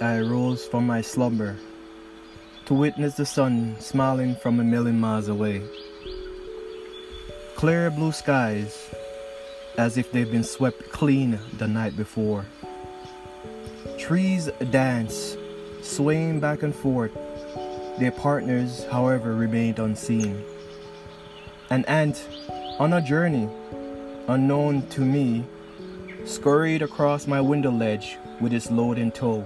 I rose from my slumber to witness the sun smiling from a million miles away. Clear blue skies, as if they've been swept clean the night before. Trees dance, swaying back and forth. Their partners, however, remained unseen. An ant on a journey, unknown to me, scurried across my window ledge with its load in tow.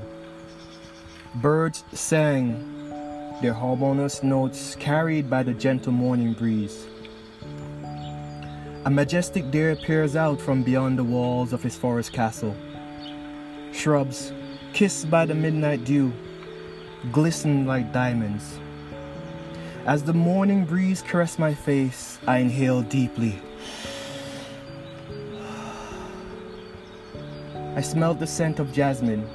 Birds sang, their harmonious notes carried by the gentle morning breeze. A majestic deer peers out from beyond the walls of his forest castle. Shrubs, kissed by the midnight dew, glisten like diamonds. As the morning breeze caressed my face, I inhaled deeply. I smelled the scent of jasmine.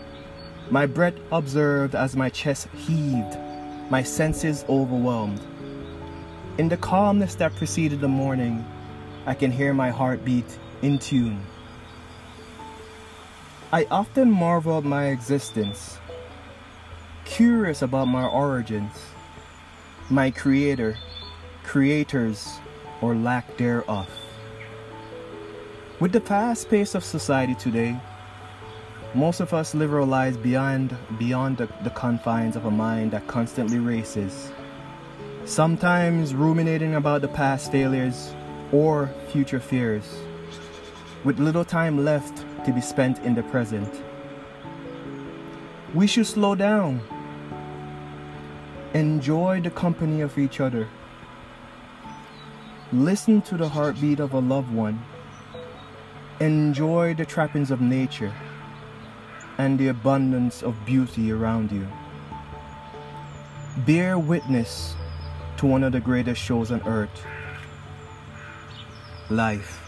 My breath observed as my chest heaved, my senses overwhelmed. In the calmness that preceded the morning, I can hear my heartbeat in tune. I often marvel at my existence, curious about my origins, my creator, creators, or lack thereof. With the fast pace of society today, most of us live our lives beyond, beyond the, the confines of a mind that constantly races, sometimes ruminating about the past failures or future fears, with little time left to be spent in the present. We should slow down, enjoy the company of each other, listen to the heartbeat of a loved one, enjoy the trappings of nature and the abundance of beauty around you. Bear witness to one of the greatest shows on earth life.